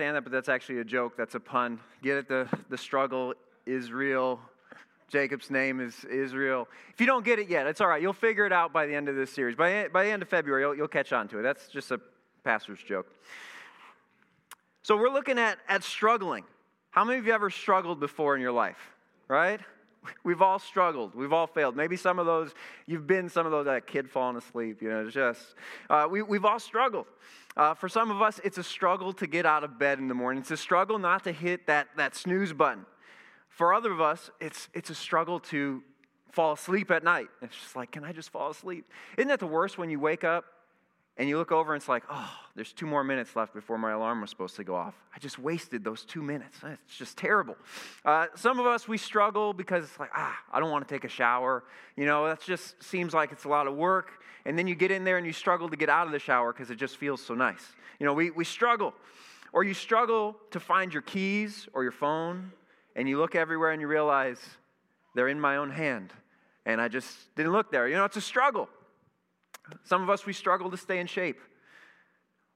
understand that, but that's actually a joke. That's a pun. Get it? The, the struggle is real. Jacob's name is Israel. If you don't get it yet, it's all right. You'll figure it out by the end of this series. By, by the end of February, you'll, you'll catch on to it. That's just a pastor's joke. So we're looking at, at struggling. How many of you ever struggled before in your life? Right? We've all struggled. We've all failed. Maybe some of those, you've been some of those, that kid falling asleep, you know, just, uh, we, we've all struggled. Uh, for some of us, it's a struggle to get out of bed in the morning. It's a struggle not to hit that, that snooze button. For other of us, it's, it's a struggle to fall asleep at night. It's just like, can I just fall asleep? Isn't that the worst when you wake up and you look over and it's like, oh, there's two more minutes left before my alarm was supposed to go off. I just wasted those two minutes. It's just terrible. Uh, some of us, we struggle because it's like, ah, I don't want to take a shower. You know, that just seems like it's a lot of work. And then you get in there and you struggle to get out of the shower because it just feels so nice. You know, we, we struggle. Or you struggle to find your keys or your phone, and you look everywhere and you realize they're in my own hand. And I just didn't look there. You know, it's a struggle. Some of us, we struggle to stay in shape.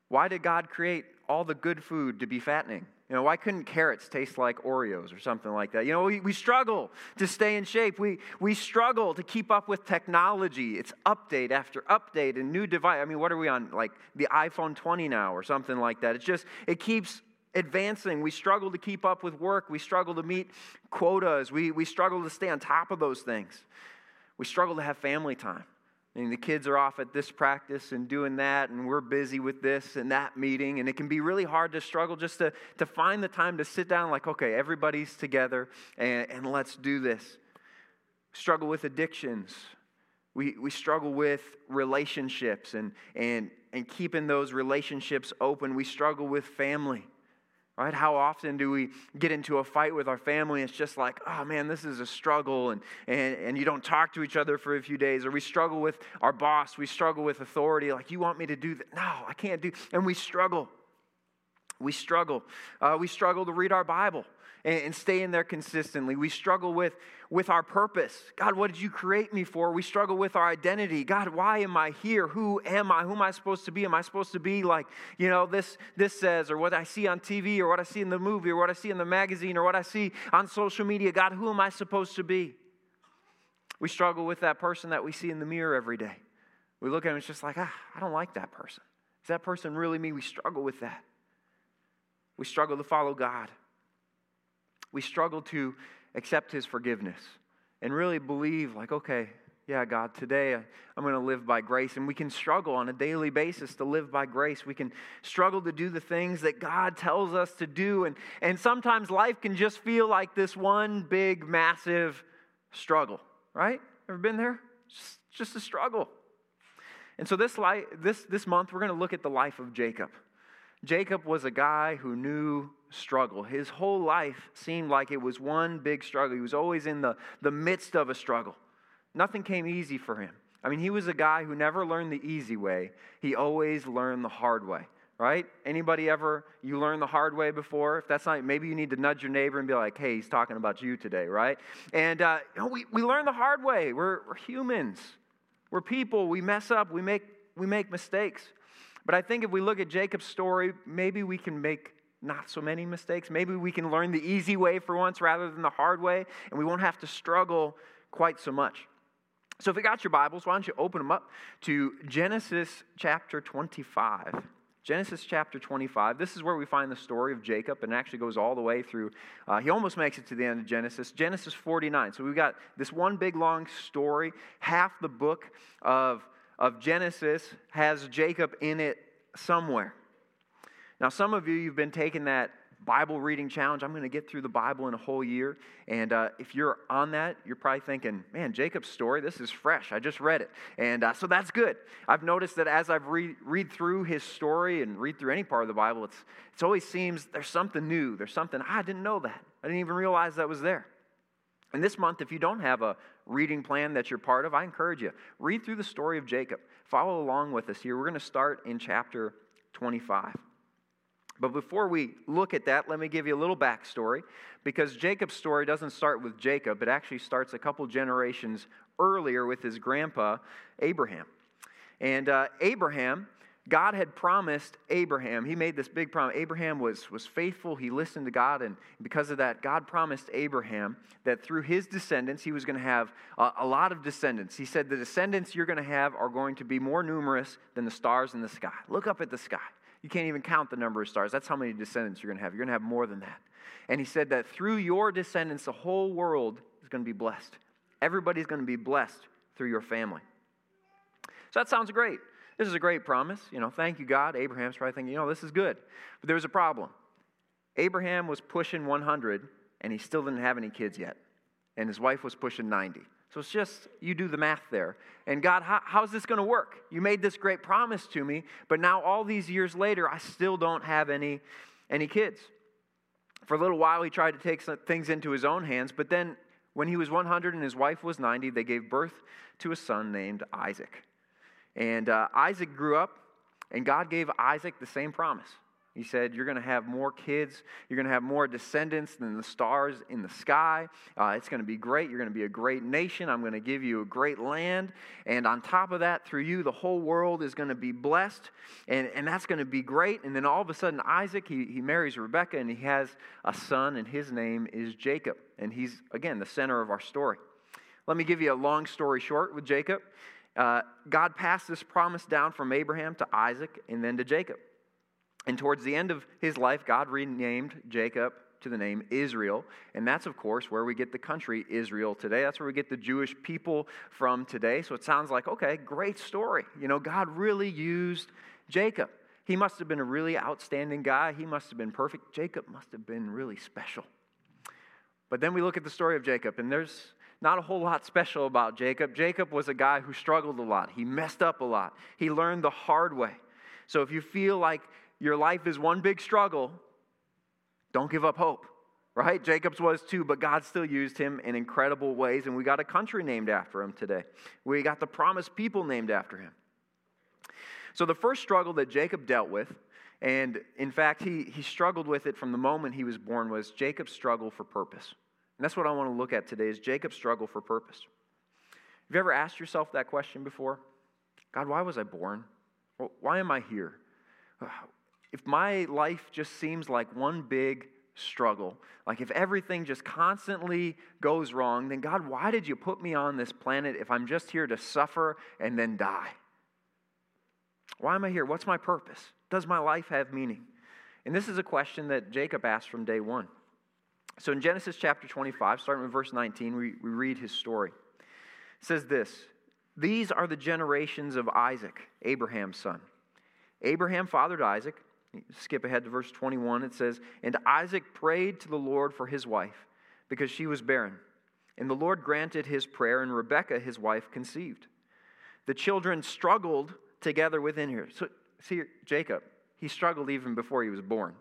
Why did God create all the good food to be fattening? You know, why couldn't carrots taste like Oreos or something like that? You know, we, we struggle to stay in shape. We, we struggle to keep up with technology. It's update after update and new device. I mean, what are we on? Like the iPhone 20 now or something like that. It's just, it keeps advancing. We struggle to keep up with work. We struggle to meet quotas. We, we struggle to stay on top of those things. We struggle to have family time. And the kids are off at this practice and doing that, and we're busy with this and that meeting. And it can be really hard to struggle just to, to find the time to sit down, like, okay, everybody's together and, and let's do this. Struggle with addictions. We, we struggle with relationships and, and, and keeping those relationships open. We struggle with family. Right? How often do we get into a fight with our family? It's just like, oh man, this is a struggle, and, and, and you don't talk to each other for a few days. Or we struggle with our boss, we struggle with authority, like, you want me to do that? No, I can't do. And we struggle. We struggle. Uh, we struggle to read our Bible and, stay in there consistently. We struggle with, with our purpose. God, what did you create me for? We struggle with our identity. God, why am I here? Who am I? Who am I supposed to be? Am I supposed to be like, you know, this, this says, or what I see on TV, or what I see in the movie, or what I see in the magazine, or what I see on social media? God, who am I supposed to be? We struggle with that person that we see in the mirror every day. We look at him, it's just like, ah, I don't like that person. Is that person really me? We struggle with that. We struggle to follow God we struggle to accept His forgiveness and really believe, like, okay, yeah, God, today I'm going to live by grace. And we can struggle on a daily basis to live by grace. We can struggle to do the things that God tells us to do. And, and sometimes life can just feel like this one big, massive struggle, right? Ever been there? Just, just a struggle. And so this, life, this, this month, we're going to look at the life of Jacob. Jacob was a guy who knew struggle. His whole life seemed like it was one big struggle. He was always in the, the midst of a struggle. Nothing came easy for him. I mean, he was a guy who never learned the easy way. He always learned the hard way, right? Anybody ever you learned the hard way before? If that's not, maybe you need to nudge your neighbor and be like, "Hey, he's talking about you today," right? And uh, we we learn the hard way. We're, we're humans. We're people. We mess up. We make we make mistakes. But I think if we look at Jacob's story, maybe we can make not so many mistakes. Maybe we can learn the easy way for once rather than the hard way, and we won't have to struggle quite so much. So, if you got your Bibles, why don't you open them up to Genesis chapter 25. Genesis chapter 25. This is where we find the story of Jacob, and it actually goes all the way through. Uh, he almost makes it to the end of Genesis. Genesis 49. So we've got this one big long story. Half the book of, of Genesis has Jacob in it somewhere. Now, some of you, you've been taking that Bible reading challenge. I'm going to get through the Bible in a whole year. And uh, if you're on that, you're probably thinking, man, Jacob's story, this is fresh. I just read it. And uh, so that's good. I've noticed that as I've read, read through his story and read through any part of the Bible, it's, it's always seems there's something new. There's something, I didn't know that. I didn't even realize that was there. And this month, if you don't have a reading plan that you're part of, I encourage you, read through the story of Jacob. Follow along with us here. We're going to start in chapter 25. But before we look at that, let me give you a little backstory because Jacob's story doesn't start with Jacob, it actually starts a couple generations earlier with his grandpa, Abraham. And uh, Abraham God had promised Abraham, he made this big promise. Abraham was, was faithful, he listened to God, and because of that, God promised Abraham that through his descendants, he was going to have a, a lot of descendants. He said, The descendants you're going to have are going to be more numerous than the stars in the sky. Look up at the sky. You can't even count the number of stars. That's how many descendants you're going to have. You're going to have more than that. And he said that through your descendants, the whole world is going to be blessed. Everybody's going to be blessed through your family. So that sounds great. This is a great promise. You know, thank you, God. Abraham's probably thinking, you know, this is good. But there was a problem. Abraham was pushing 100, and he still didn't have any kids yet. And his wife was pushing 90. So it's just, you do the math there. And God, how, how's this going to work? You made this great promise to me, but now all these years later, I still don't have any, any kids. For a little while, he tried to take things into his own hands, but then when he was 100 and his wife was 90, they gave birth to a son named Isaac. And uh, Isaac grew up, and God gave Isaac the same promise. He said, You're going to have more kids. You're going to have more descendants than the stars in the sky. Uh, it's going to be great. You're going to be a great nation. I'm going to give you a great land. And on top of that, through you, the whole world is going to be blessed. And, and that's going to be great. And then all of a sudden, Isaac, he, he marries Rebekah and he has a son, and his name is Jacob. And he's, again, the center of our story. Let me give you a long story short with Jacob. Uh, God passed this promise down from Abraham to Isaac and then to Jacob. And towards the end of his life, God renamed Jacob to the name Israel. And that's, of course, where we get the country Israel today. That's where we get the Jewish people from today. So it sounds like, okay, great story. You know, God really used Jacob. He must have been a really outstanding guy. He must have been perfect. Jacob must have been really special. But then we look at the story of Jacob, and there's not a whole lot special about Jacob. Jacob was a guy who struggled a lot, he messed up a lot, he learned the hard way. So if you feel like your life is one big struggle, don't give up hope, right? Jacob's was too, but God still used him in incredible ways, and we got a country named after him today. We got the promised people named after him. So the first struggle that Jacob dealt with, and in fact, he, he struggled with it from the moment he was born, was Jacob's struggle for purpose. And that's what I want to look at today is Jacob's struggle for purpose. Have you ever asked yourself that question before? God, why was I born? Why am I here? If my life just seems like one big struggle, like if everything just constantly goes wrong, then God, why did you put me on this planet if I'm just here to suffer and then die? Why am I here? What's my purpose? Does my life have meaning? And this is a question that Jacob asked from day one. So in Genesis chapter 25, starting with verse 19, we, we read his story. It says this These are the generations of Isaac, Abraham's son. Abraham fathered Isaac. Skip ahead to verse 21. It says, And Isaac prayed to the Lord for his wife, because she was barren. And the Lord granted his prayer, and Rebekah, his wife, conceived. The children struggled together within her. So, see, Jacob, he struggled even before he was born.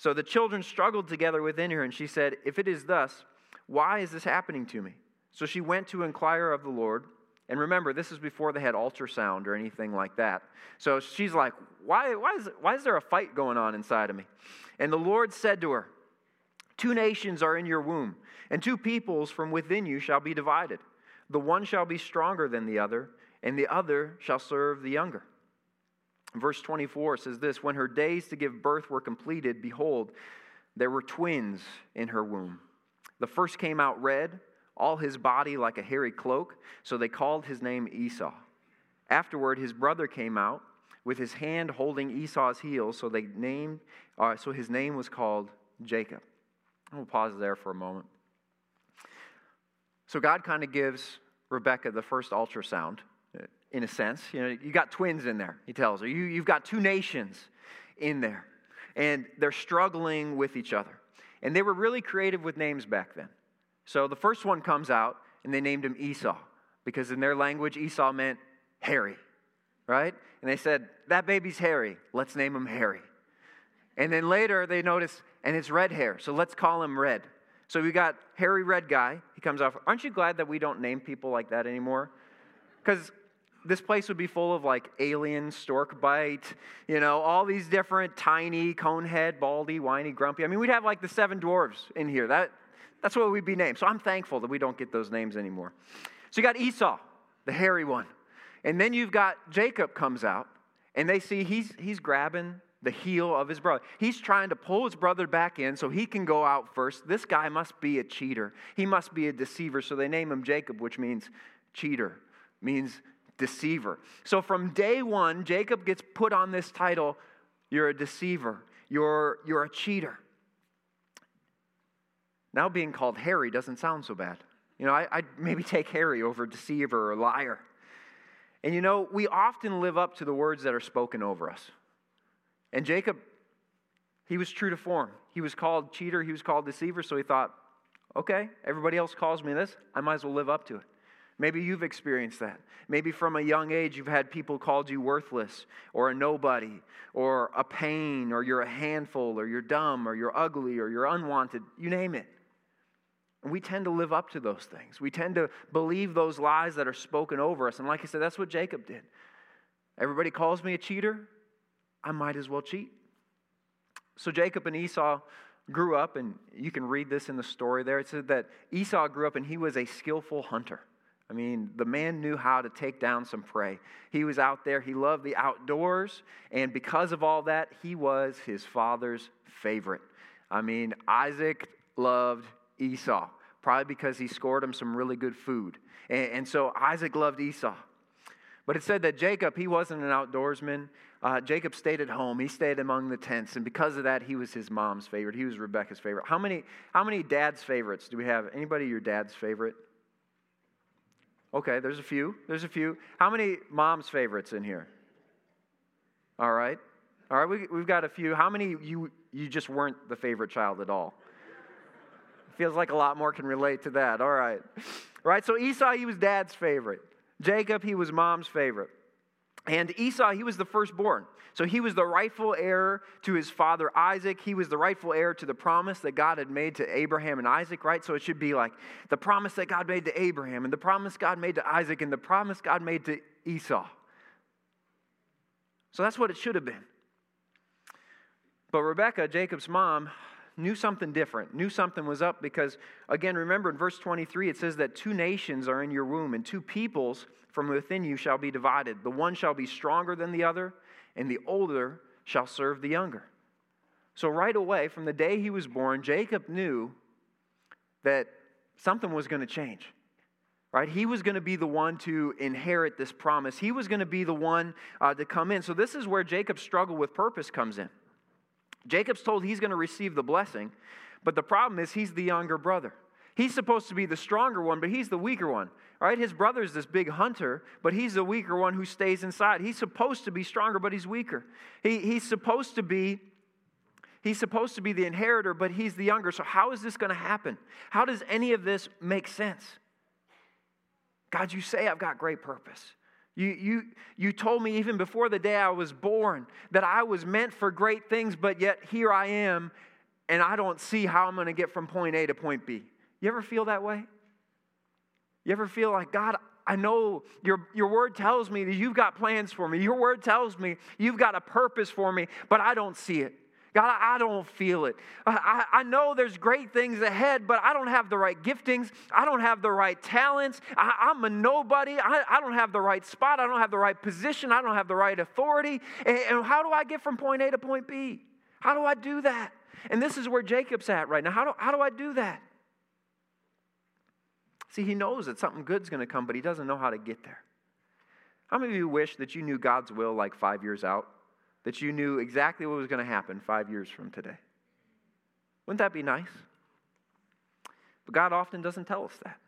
So the children struggled together within her, and she said, If it is thus, why is this happening to me? So she went to inquire of the Lord. And remember, this is before they had ultrasound or anything like that. So she's like, why, why, is, why is there a fight going on inside of me? And the Lord said to her, Two nations are in your womb, and two peoples from within you shall be divided. The one shall be stronger than the other, and the other shall serve the younger. Verse 24 says this When her days to give birth were completed, behold, there were twins in her womb. The first came out red, all his body like a hairy cloak, so they called his name Esau. Afterward, his brother came out with his hand holding Esau's heel, so they named, uh, so his name was called Jacob. We'll pause there for a moment. So God kind of gives Rebecca the first ultrasound in a sense. You know, you got twins in there, he tells her. You, you've got two nations in there, and they're struggling with each other. And they were really creative with names back then. So the first one comes out, and they named him Esau, because in their language, Esau meant hairy, right? And they said, That baby's hairy. Let's name him Harry. And then later they notice, and it's red hair, so let's call him Red. So we got hairy red guy. He comes off. Aren't you glad that we don't name people like that anymore? Because this place would be full of like alien, stork bite, you know, all these different tiny, conehead, baldy, whiny, grumpy. I mean, we'd have like the seven dwarves in here. That, that's what we'd be named. So I'm thankful that we don't get those names anymore. So you got Esau, the hairy one. And then you've got Jacob comes out, and they see he's, he's grabbing the heel of his brother. He's trying to pull his brother back in so he can go out first. This guy must be a cheater. He must be a deceiver. So they name him Jacob, which means cheater, means deceiver. So from day one, Jacob gets put on this title you're a deceiver, you're, you're a cheater. Now being called Harry doesn't sound so bad. You know, I, would maybe take Harry over deceiver or liar. And you know, we often live up to the words that are spoken over us. And Jacob, he was true to form. He was called cheater, he was called deceiver, so he thought, okay, everybody else calls me this, I might as well live up to it. Maybe you've experienced that. Maybe from a young age you've had people called you worthless or a nobody or a pain or you're a handful or you're dumb or you're ugly or you're unwanted. You name it. We tend to live up to those things. We tend to believe those lies that are spoken over us. And like I said, that's what Jacob did. Everybody calls me a cheater. I might as well cheat. So Jacob and Esau grew up, and you can read this in the story there. It said that Esau grew up and he was a skillful hunter. I mean, the man knew how to take down some prey. He was out there, he loved the outdoors, and because of all that, he was his father's favorite. I mean, Isaac loved Esau, probably because he scored him some really good food. And, and so Isaac loved Esau. But it said that Jacob, he wasn't an outdoorsman. Uh, Jacob stayed at home. He stayed among the tents, and because of that, he was his mom's favorite. He was Rebecca's favorite. How many, how many dad's favorites do we have? Anybody your dad's favorite? Okay, there's a few. There's a few. How many mom's favorites in here? All right. All right, we, we've got a few. How many you, you just weren't the favorite child at all? Feels like a lot more can relate to that. All right. Right, so Esau, he was dad's favorite. Jacob, he was mom's favorite. And Esau, he was the firstborn. So he was the rightful heir to his father Isaac. He was the rightful heir to the promise that God had made to Abraham and Isaac, right? So it should be like the promise that God made to Abraham, and the promise God made to Isaac, and the promise God made to Esau. So that's what it should have been. But Rebecca, Jacob's mom, knew something different, knew something was up because, again, remember in verse 23, it says that two nations are in your womb, and two peoples from within you shall be divided. The one shall be stronger than the other, and the older shall serve the younger. So, right away, from the day he was born, Jacob knew that something was going to change. Right? He was going to be the one to inherit this promise. He was going to be the one uh, to come in. So, this is where Jacob's struggle with purpose comes in. Jacob's told he's going to receive the blessing, but the problem is he's the younger brother. He's supposed to be the stronger one, but he's the weaker one. Right? His brother's this big hunter, but he's the weaker one who stays inside. He's supposed to be stronger, but he's weaker. He, he's supposed to be he's supposed to be the inheritor, but he's the younger. So how is this going to happen? How does any of this make sense? God, you say I've got great purpose. You, you, you told me even before the day I was born that I was meant for great things, but yet here I am, and I don't see how I'm going to get from point A to point B. You ever feel that way? You ever feel like, God, I know your, your word tells me that you've got plans for me. Your word tells me you've got a purpose for me, but I don't see it. God, I don't feel it. I, I know there's great things ahead, but I don't have the right giftings. I don't have the right talents. I, am a nobody. I, I, don't have the right spot. I don't have the right position. I don't have the right authority. And, and how do I get from point A to point B? How do I do that? And this is where Jacob's at right now. How do, how do I do that? See, he knows that something good's going to come, but he doesn't know how to get there. How many of you wish that you knew God's will like five years out? That you knew exactly what was going to happen five years from today. Wouldn't that be nice? But God often doesn't tell us that.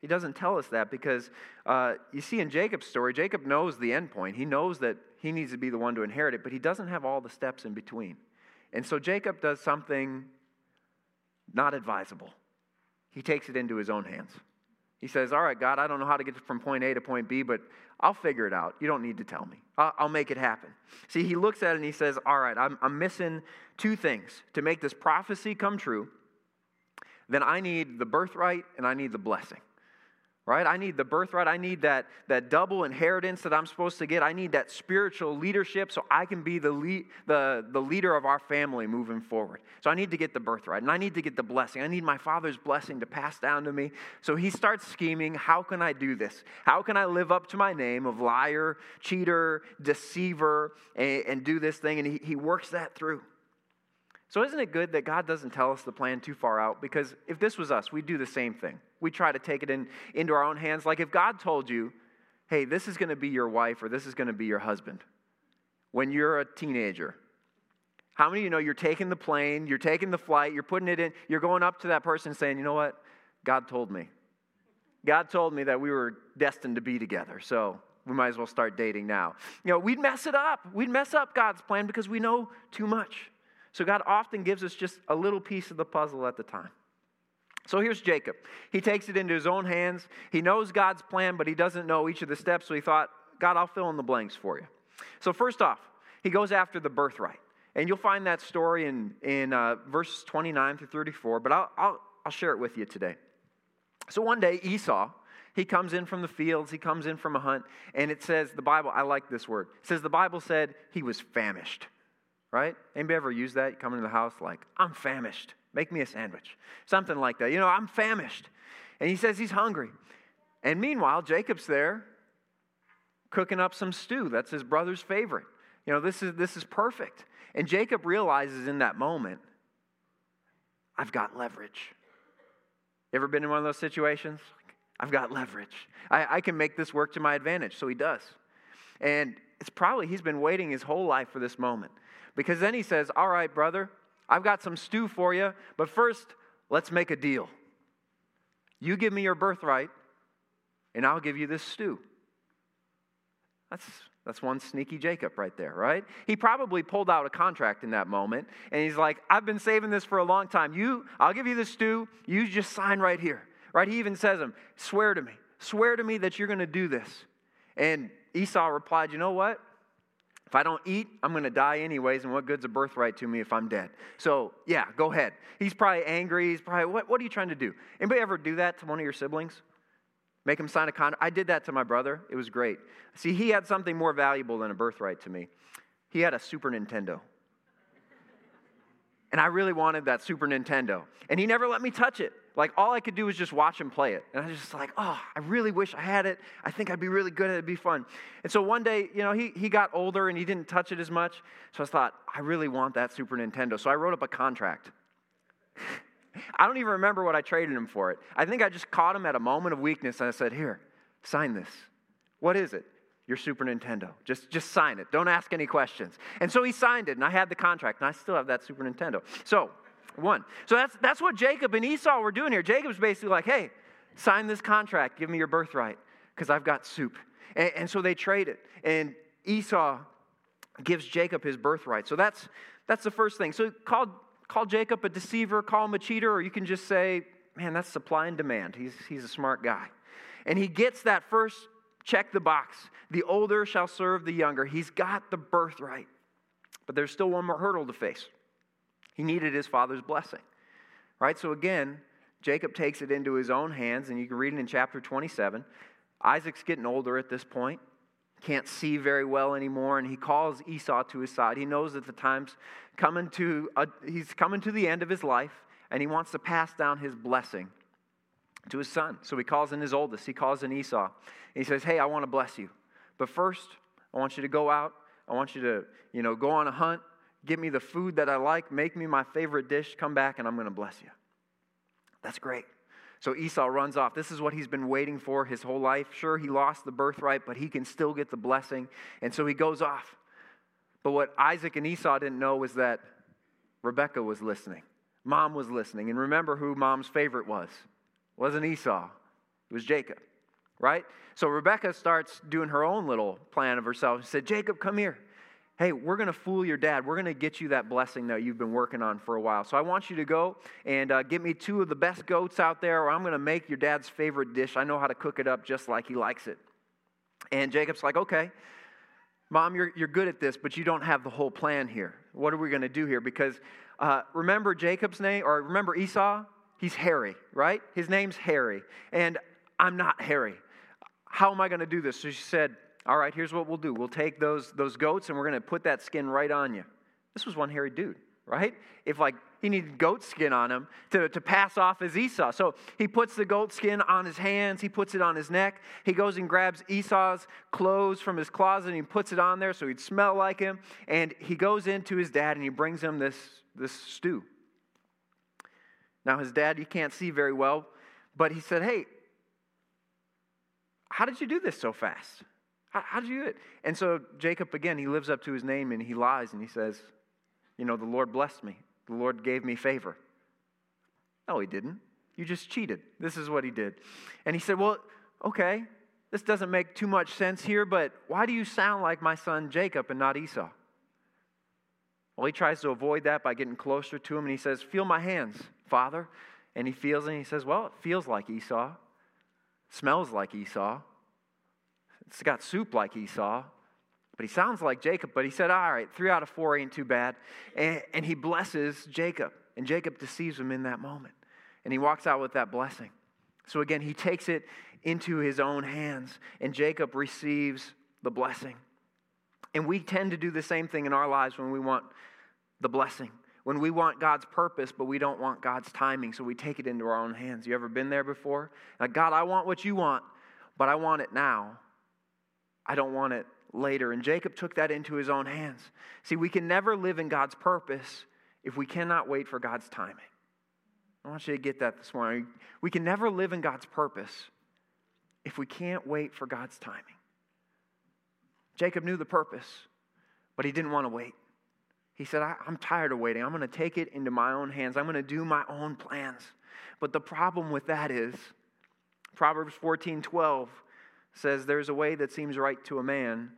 He doesn't tell us that because uh, you see in Jacob's story, Jacob knows the end point. He knows that he needs to be the one to inherit it, but he doesn't have all the steps in between. And so Jacob does something not advisable. He takes it into his own hands. He says, All right, God, I don't know how to get from point A to point B, but I'll figure it out. You don't need to tell me. I'll, make it happen. See, he looks at it and he says, All right, I'm, I'm missing two things to make this prophecy come true. Then I need the birthright and I need the blessing. Right? I need the birthright. I need that, that double inheritance that I'm supposed to get. I need that spiritual leadership so I can be the, lead, the, the leader of our family moving forward. So I need to get the birthright and I need to get the blessing. I need my father's blessing to pass down to me. So he starts scheming how can I do this? How can I live up to my name of liar, cheater, deceiver, and, and do this thing? And he, he works that through. So, isn't it good that God doesn't tell us the plan too far out? Because if this was us, we'd do the same thing. We try to take it in, into our own hands. Like if God told you, hey, this is going to be your wife or this is going to be your husband when you're a teenager. How many of you know you're taking the plane, you're taking the flight, you're putting it in, you're going up to that person saying, you know what? God told me. God told me that we were destined to be together. So we might as well start dating now. You know, we'd mess it up. We'd mess up God's plan because we know too much. So God often gives us just a little piece of the puzzle at the time. So here's Jacob. He takes it into his own hands. He knows God's plan, but he doesn't know each of the steps. So he thought, God, I'll fill in the blanks for you. So, first off, he goes after the birthright. And you'll find that story in, in uh, verses 29 through 34, but I'll, I'll, I'll share it with you today. So one day, Esau, he comes in from the fields, he comes in from a hunt, and it says, the Bible, I like this word, it says the Bible said he was famished right? Anybody ever use that? You come into the house like, I'm famished. Make me a sandwich. Something like that. You know, I'm famished. And he says he's hungry. And meanwhile, Jacob's there cooking up some stew. That's his brother's favorite. You know, this is, this is perfect. And Jacob realizes in that moment, I've got leverage. You ever been in one of those situations? I've got leverage. I, I can make this work to my advantage. So he does. And it's probably, he's been waiting his whole life for this moment. Because then he says, All right, brother, I've got some stew for you, but first, let's make a deal. You give me your birthright, and I'll give you this stew. That's, that's one sneaky Jacob right there, right? He probably pulled out a contract in that moment, and he's like, I've been saving this for a long time. You, I'll give you the stew. You just sign right here, right? He even says him, swear to me. Swear to me that you're going to do this. And Esau replied, You know what? If I don't eat, I'm going to die anyways, and what good's a birthright to me if I'm dead? So, yeah, go ahead. He's probably angry. He's probably, what, what are you trying to do? Anybody ever do that to one of your siblings? Make him sign a contract? I did that to my brother. It was great. See, he had something more valuable than a birthright to me. He had a Super Nintendo. And I really wanted that Super Nintendo. And he never let me touch it. Like all I could do was just watch him play it. And I was just like, oh, I really wish I had it. I think I'd be really good at it. It'd be fun. And so one day, you know, he, he got older and he didn't touch it as much. So I thought, I really want that Super Nintendo. So I wrote up a contract. I don't even remember what I traded him for it. I think I just caught him at a moment of weakness and I said, here, sign this. What is it? Your Super Nintendo. Just, just sign it. Don't ask any questions. And so he signed it, and I had the contract, and I still have that Super Nintendo. So one. So that's, that's what Jacob and Esau were doing here. Jacob's basically like, hey, sign this contract, give me your birthright, because I've got soup. And, and so they trade it. And Esau gives Jacob his birthright. So that's, that's the first thing. So call, call Jacob a deceiver, call him a cheater, or you can just say, man, that's supply and demand. He's, he's a smart guy. And he gets that first check the box. The older shall serve the younger. He's got the birthright. But there's still one more hurdle to face. He needed his father's blessing. Right? So again, Jacob takes it into his own hands, and you can read it in chapter 27. Isaac's getting older at this point, can't see very well anymore, and he calls Esau to his side. He knows that the time's coming to, a, he's coming to the end of his life, and he wants to pass down his blessing to his son. So he calls in his oldest, he calls in Esau, and he says, Hey, I want to bless you. But first, I want you to go out. I want you to, you know, go on a hunt. Give me the food that I like, make me my favorite dish, come back, and I'm going to bless you. That's great. So Esau runs off. This is what he's been waiting for his whole life. Sure, he lost the birthright, but he can still get the blessing. And so he goes off. But what Isaac and Esau didn't know was that Rebecca was listening. Mom was listening. And remember who mom's favorite was. Wasn't Esau, it was Jacob, right? So Rebecca starts doing her own little plan of herself. She said, Jacob, come here hey, we're going to fool your dad. We're going to get you that blessing that you've been working on for a while. So I want you to go and uh, get me two of the best goats out there, or I'm going to make your dad's favorite dish. I know how to cook it up just like he likes it. And Jacob's like, okay, mom, you're, you're good at this, but you don't have the whole plan here. What are we going to do here? Because uh, remember Jacob's name, or remember Esau? He's Harry, right? His name's Harry. And I'm not Harry. How am I going to do this? So she said, All right, here's what we'll do. We'll take those, those goats and we're going to put that skin right on you. This was one hairy dude, right? If like he needed goat skin on him to, to pass off as Esau. So he puts the goat skin on his hands, he puts it on his neck. He goes and grabs Esau's clothes from his closet and he puts it on there so he'd smell like him. And he goes into his dad and he brings him this, this stew. Now, his dad, you can't see very well, but he said, Hey, how did you do this so fast? How, how did you do it? And so Jacob, again, he lives up to his name and he lies and he says, You know, the Lord blessed me, the Lord gave me favor. No, he didn't. You just cheated. This is what he did. And he said, Well, okay, this doesn't make too much sense here, but why do you sound like my son Jacob and not Esau? Well, he tries to avoid that by getting closer to him and he says, Feel my hands, Father. And he feels and he says, Well, it feels like Esau, smells like Esau, it's got soup like Esau, but he sounds like Jacob. But he said, All right, three out of four ain't too bad. And, and he blesses Jacob. And Jacob deceives him in that moment. And he walks out with that blessing. So again, he takes it into his own hands, and Jacob receives the blessing. And we tend to do the same thing in our lives when we want the blessing, when we want God's purpose, but we don't want God's timing, so we take it into our own hands. You ever been there before? Like, God, I want what you want, but I want it now. I don't want it later. And Jacob took that into his own hands. See, we can never live in God's purpose if we cannot wait for God's timing. I want you to get that this morning. We can never live in God's purpose if we can't wait for God's timing. Jacob knew the purpose, but he didn't want to wait. He said, I, am tired of waiting. I'm going to take it into my own hands. I'm going to do my own plans. But the problem with that is Proverbs 14 12 says, There's a way that seems right to a man,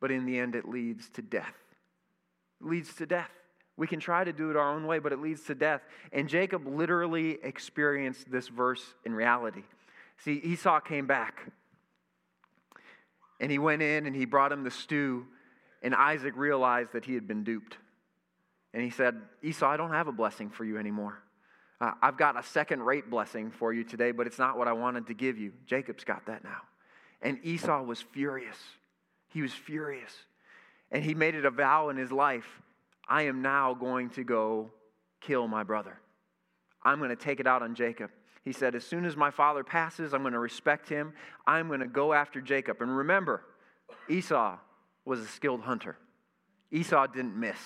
but in the end it leads to death. It leads to death. We can try to do it our own way, but it leads to death. And Jacob literally experienced this verse in reality. See, Esau came back and he went in and he brought him the stew, and Isaac realized that he had been duped. And he said, Esau, I don't have a blessing for you anymore. Uh, I've got a second rate blessing for you today, but it's not what I wanted to give you. Jacob's got that now. And Esau was furious. He was furious. And he made it a vow in his life I am now going to go kill my brother. I'm going to take it out on Jacob. He said, As soon as my father passes, I'm going to respect him. I'm going to go after Jacob. And remember, Esau was a skilled hunter. Esau didn't miss,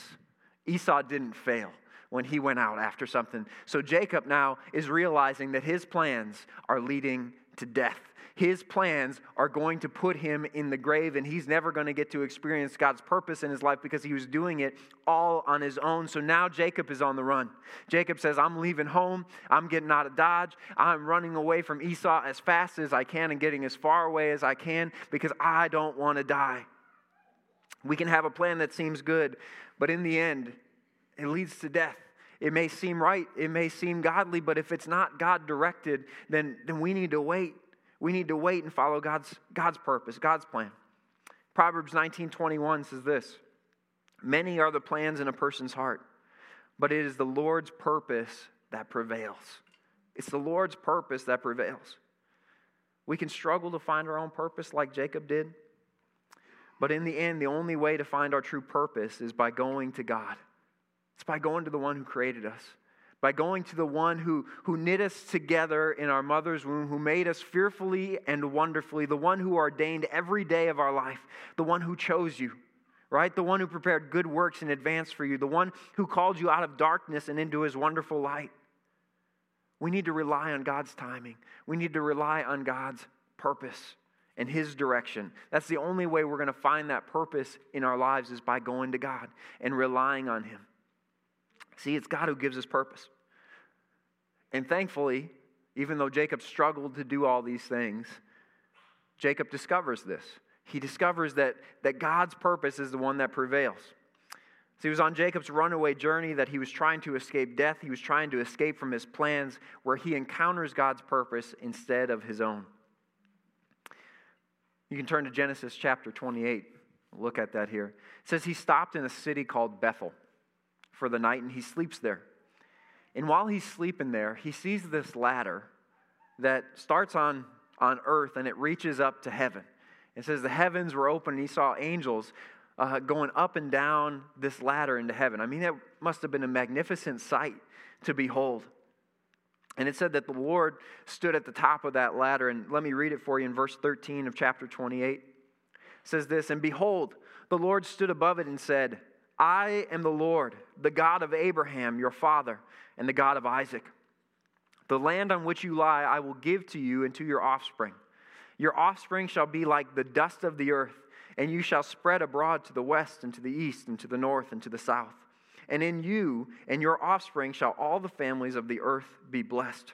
Esau didn't fail when he went out after something. So Jacob now is realizing that his plans are leading to death his plans are going to put him in the grave, and he's never going to get to experience God's purpose in his life because he was doing it all on his own. So now Jacob is on the run. Jacob says, I'm leaving home. I'm getting out of Dodge. I'm running away from Esau as fast as I can and getting as far away as I can because I don't want to die. We can have a plan that seems good, but in the end, it leads to death. It may seem right, it may seem godly, but if it's not God directed, then, then we need to wait we need to wait and follow God's, God's purpose, God's plan. Proverbs 19:21 says this: Many are the plans in a person's heart, but it is the Lord's purpose that prevails. It's the Lord's purpose that prevails. We can struggle to find our own purpose like Jacob did, but in the end, the only way to find our true purpose is by going to God. It's by going to the one who created us by going to the one who, who knit us together in our mother's womb, who made us fearfully and wonderfully, the one who ordained every day of our life, the one who chose you, right? The one who prepared good works in advance for you, the one who called you out of darkness and into his wonderful light. We need to rely on God's timing. We need to rely on God's purpose and his direction. That's the only way we're going to find that purpose in our lives is by going to God and relying on him. See, it's God who gives us purpose. And thankfully, even though Jacob struggled to do all these things, Jacob discovers this. He discovers that, that God's purpose is the one that prevails. So he was on Jacob's runaway journey that he was trying to escape death. He was trying to escape from his plans, where he encounters God's purpose instead of his own. You can turn to Genesis chapter 28. Look at that here. It says he stopped in a city called Bethel for the night and he sleeps there. And while he's sleeping there, he sees this ladder that starts on, on earth and it reaches up to heaven. It says the heavens were open and he saw angels uh, going up and down this ladder into heaven. I mean, that must have been a magnificent sight to behold. And it said that the Lord stood at the top of that ladder. And let me read it for you in verse 13 of chapter 28. It says this And behold, the Lord stood above it and said, I am the Lord, the God of Abraham, your father, and the God of Isaac. The land on which you lie, I will give to you and to your offspring. Your offspring shall be like the dust of the earth, and you shall spread abroad to the west and to the east and to the north and to the south. And in you and your offspring shall all the families of the earth be blessed.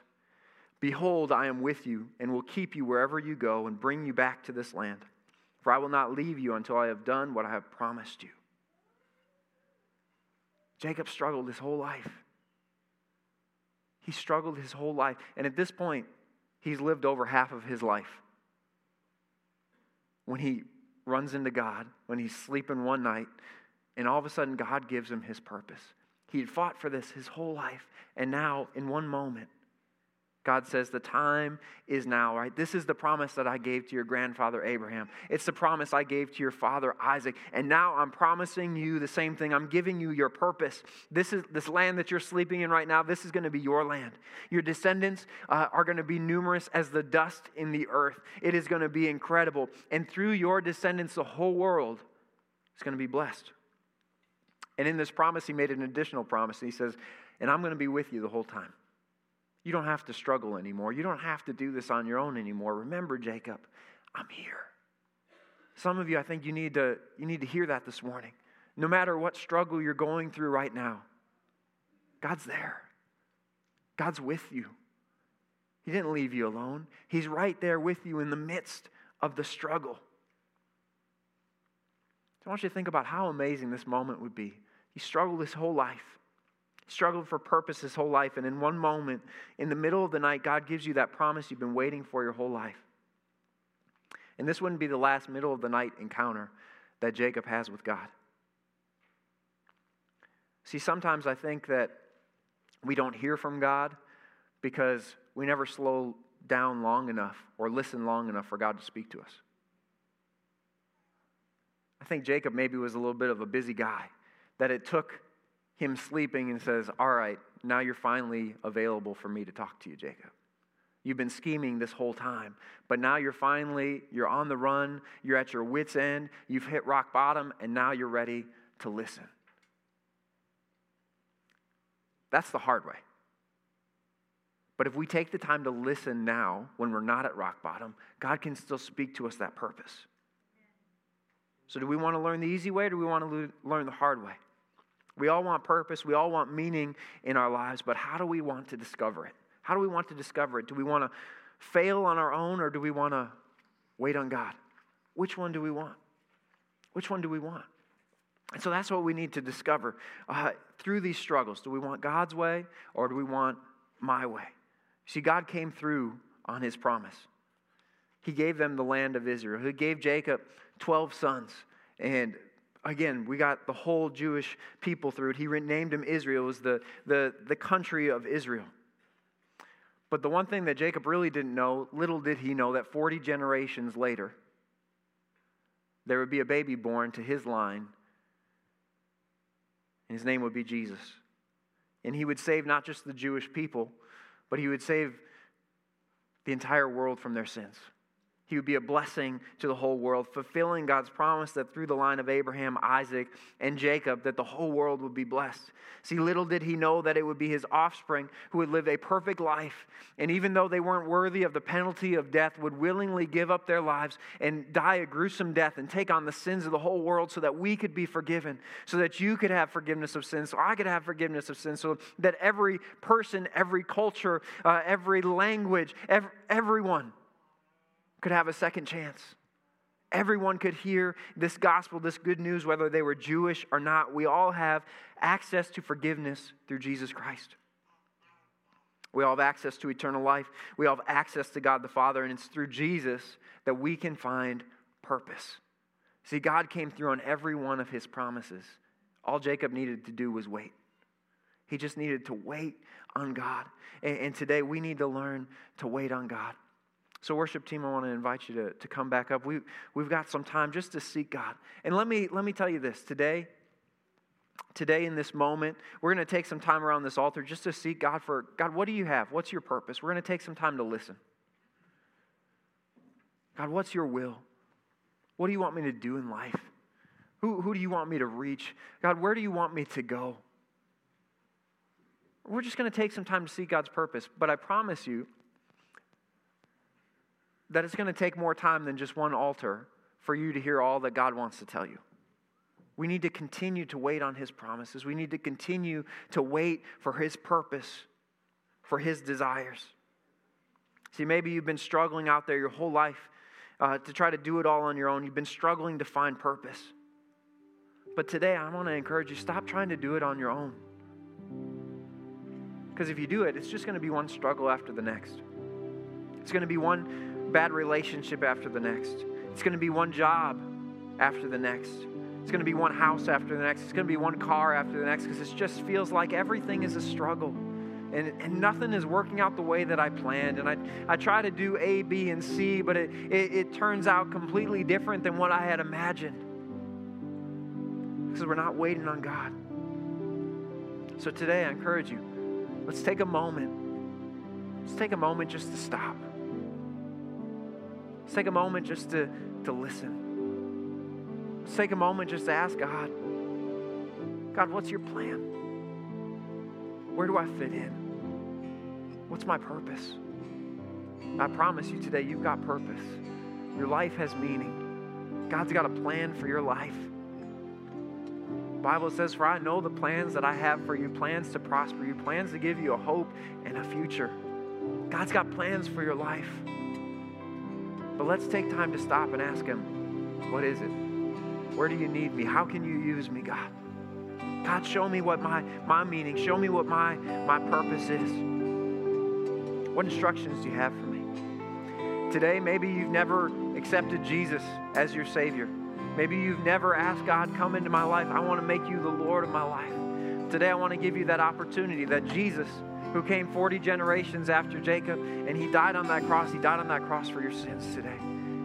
Behold, I am with you and will keep you wherever you go and bring you back to this land. For I will not leave you until I have done what I have promised you. Jacob struggled his whole life. He struggled his whole life. And at this point, he's lived over half of his life. When he runs into God, when he's sleeping one night, and all of a sudden, God gives him his purpose. He had fought for this his whole life. And now, in one moment, God says, The time is now, right? This is the promise that I gave to your grandfather Abraham. It's the promise I gave to your father Isaac. And now I'm promising you the same thing. I'm giving you your purpose. This is this land that you're sleeping in right now, this is going to be your land. Your descendants uh, are going to be numerous as the dust in the earth. It is going to be incredible. And through your descendants, the whole world is going to be blessed. And in this promise, he made an additional promise. He says, And I'm going to be with you the whole time. You don't have to struggle anymore. You don't have to do this on your own anymore. Remember, Jacob, I'm here. Some of you, I think you need to, you need to hear that this morning. No matter what struggle you're going through right now, God's there. God's with you. He didn't leave you alone, He's right there with you in the midst of the struggle. So I want you to think about how amazing this moment would be he struggled his whole life, struggled for purpose his whole life. And in one moment, in the middle of the night, God gives you that promise you've been waiting for your whole life. And this wouldn't be the last middle of the night encounter that Jacob has with God. See, sometimes I think that we don't hear from God because we never slow down long enough or listen long enough for God to speak to us. I think Jacob maybe was a little bit of a busy guy that it took him sleeping and says, All right, now you're finally available for me to talk to you, Jacob. You've been scheming this whole time, but now you're finally you're on the run, you're at your wits end, you've hit rock bottom and now you're ready to listen. That's the hard way. But if we take the time to listen now when we're not at rock bottom, God can still speak to us that purpose. So, do we want to learn the easy way or do we want to learn the hard way? We all want purpose, we all want meaning in our lives, but how do we want to discover it? How do we want to discover it? Do we want to fail on our own or do we want to wait on God? Which one do we want? Which one do we want? And so that's what we need to discover uh, through these struggles. Do we want God's way or do we want my way? See, God came through on his promise. He gave them the land of Israel. He gave Jacob 12 sons. And again, we got the whole Jewish people through it. He named him Israel, it was the, the, the country of Israel. But the one thing that Jacob really didn't know, little did he know, that 40 generations later, there would be a baby born to his line, and his name would be Jesus. And he would save not just the Jewish people, but he would save the entire world from their sins. He would be a blessing to the whole world, fulfilling God's promise that through the line of Abraham, Isaac, and Jacob, that the whole world would be blessed. See, little did he know that it would be his offspring who would live a perfect life, and even though they weren't worthy of the penalty of death, would willingly give up their lives and die a gruesome death and take on the sins of the whole world so that we could be forgiven, so that you could have forgiveness of sins, so I could have forgiveness of sins, so that every person, every culture, uh, every language, every, everyone could have a second chance. Everyone could hear this gospel, this good news, whether they were Jewish or not. We all have access to forgiveness through Jesus Christ. We all have access to eternal life. We all have access to God the Father, and it's through Jesus that we can find purpose. See, God came through on every one of his promises. All Jacob needed to do was wait. He just needed to wait on God. And, and today we need to learn to wait on God. So, worship team, I want to invite you to, to come back up. We, we've got some time just to seek God. And let me, let me tell you this today, today in this moment, we're going to take some time around this altar just to seek God for God, what do you have? What's your purpose? We're going to take some time to listen. God, what's your will? What do you want me to do in life? Who, who do you want me to reach? God, where do you want me to go? We're just going to take some time to see God's purpose, but I promise you that it's going to take more time than just one altar for you to hear all that God wants to tell you. We need to continue to wait on His promises. We need to continue to wait for His purpose, for His desires. See, maybe you've been struggling out there your whole life uh, to try to do it all on your own. You've been struggling to find purpose. But today, I want to encourage you stop trying to do it on your own. Because if you do it, it's just going to be one struggle after the next. It's going to be one bad relationship after the next. It's going to be one job after the next. It's going to be one house after the next. It's going to be one car after the next because it just feels like everything is a struggle. And, and nothing is working out the way that I planned. And I, I try to do A, B, and C, but it, it, it turns out completely different than what I had imagined because we're not waiting on God. So today, I encourage you let's take a moment. Let's take a moment just to stop. Let's take a moment just to, to listen. Let's take a moment just to ask God, God, what's your plan? Where do I fit in? What's my purpose? I promise you today, you've got purpose. Your life has meaning. God's got a plan for your life. Bible says, For I know the plans that I have for you plans to prosper you, plans to give you a hope and a future. God's got plans for your life. But let's take time to stop and ask Him, What is it? Where do you need me? How can you use me, God? God, show me what my, my meaning, show me what my, my purpose is. What instructions do you have for me? Today, maybe you've never accepted Jesus as your Savior. Maybe you've never asked God, come into my life. I want to make you the Lord of my life. Today, I want to give you that opportunity that Jesus, who came 40 generations after Jacob, and he died on that cross, he died on that cross for your sins today.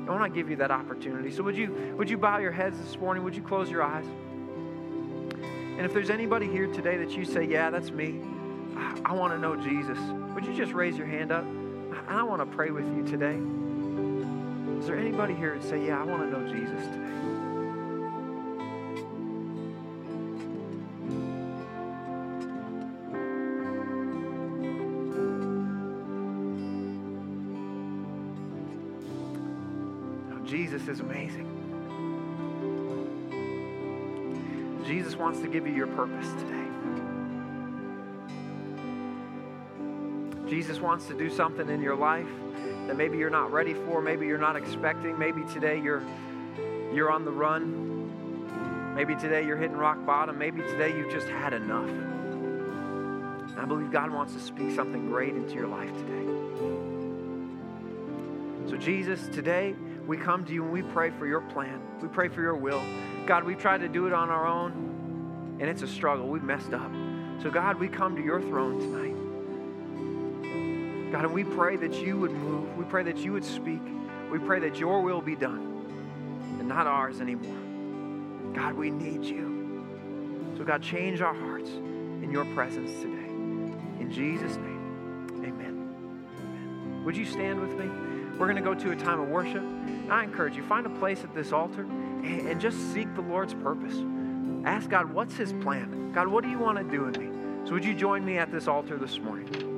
I want to give you that opportunity. So, would you, would you bow your heads this morning? Would you close your eyes? And if there's anybody here today that you say, Yeah, that's me, I, I want to know Jesus, would you just raise your hand up? I, I want to pray with you today. Is there anybody here that say, Yeah, I want to know Jesus today? Jesus is amazing. Jesus wants to give you your purpose today. Jesus wants to do something in your life that maybe you're not ready for, maybe you're not expecting, maybe today you're you're on the run. Maybe today you're hitting rock bottom, maybe today you've just had enough. I believe God wants to speak something great into your life today. So Jesus, today we come to you and we pray for your plan. We pray for your will. God, we've tried to do it on our own, and it's a struggle. We've messed up. So, God, we come to your throne tonight. God, and we pray that you would move. We pray that you would speak. We pray that your will be done and not ours anymore. God, we need you. So, God, change our hearts in your presence today. In Jesus' name, amen. Would you stand with me? We're going to go to a time of worship. I encourage you, find a place at this altar and, and just seek the Lord's purpose. Ask God, what's His plan? God, what do you want to do in me? So, would you join me at this altar this morning?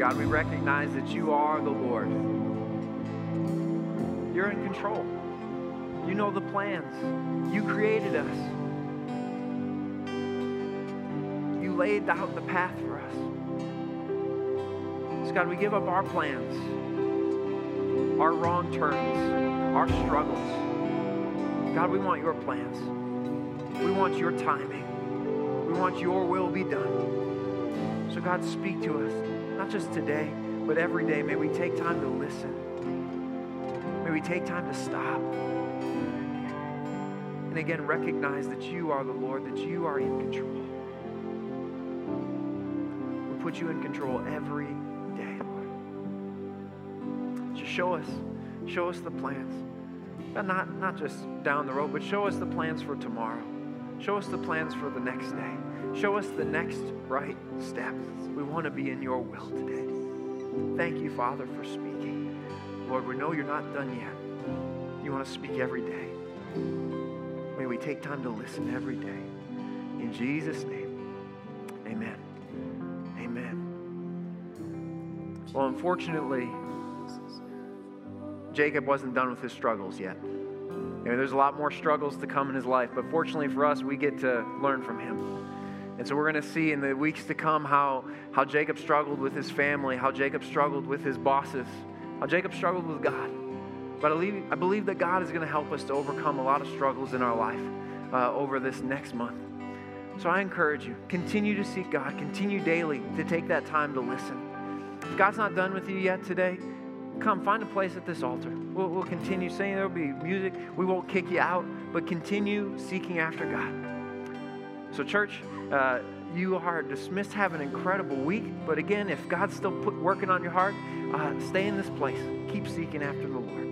God, we recognize that you are the Lord. You're in control. You know the plans. You created us. You laid out the path for us. So, God, we give up our plans, our wrong turns, our struggles. God, we want your plans. We want your timing. We want your will be done. So, God, speak to us, not just today, but every day. May we take time to listen. May we take time to stop. And again, recognize that you are the Lord, that you are in control. We put you in control every day, Lord. Just show us, show us the plans. Not, not just down the road, but show us the plans for tomorrow. Show us the plans for the next day. Show us the next right step. We want to be in your will today. Thank you, Father, for speaking. Lord, we know you're not done yet. You want to speak every day. May we take time to listen every day. In Jesus' name, amen. Amen. Well, unfortunately, Jacob wasn't done with his struggles yet. You know, there's a lot more struggles to come in his life, but fortunately for us, we get to learn from him. And so we're going to see in the weeks to come how, how Jacob struggled with his family, how Jacob struggled with his bosses, how Jacob struggled with God. But I believe, I believe that God is going to help us to overcome a lot of struggles in our life uh, over this next month. So I encourage you, continue to seek God, continue daily to take that time to listen. If God's not done with you yet today, come find a place at this altar. We'll, we'll continue singing, there'll be music. We won't kick you out, but continue seeking after God. So, church, uh, you are dismissed. Have an incredible week. But again, if God's still put, working on your heart, uh, stay in this place. Keep seeking after the Lord.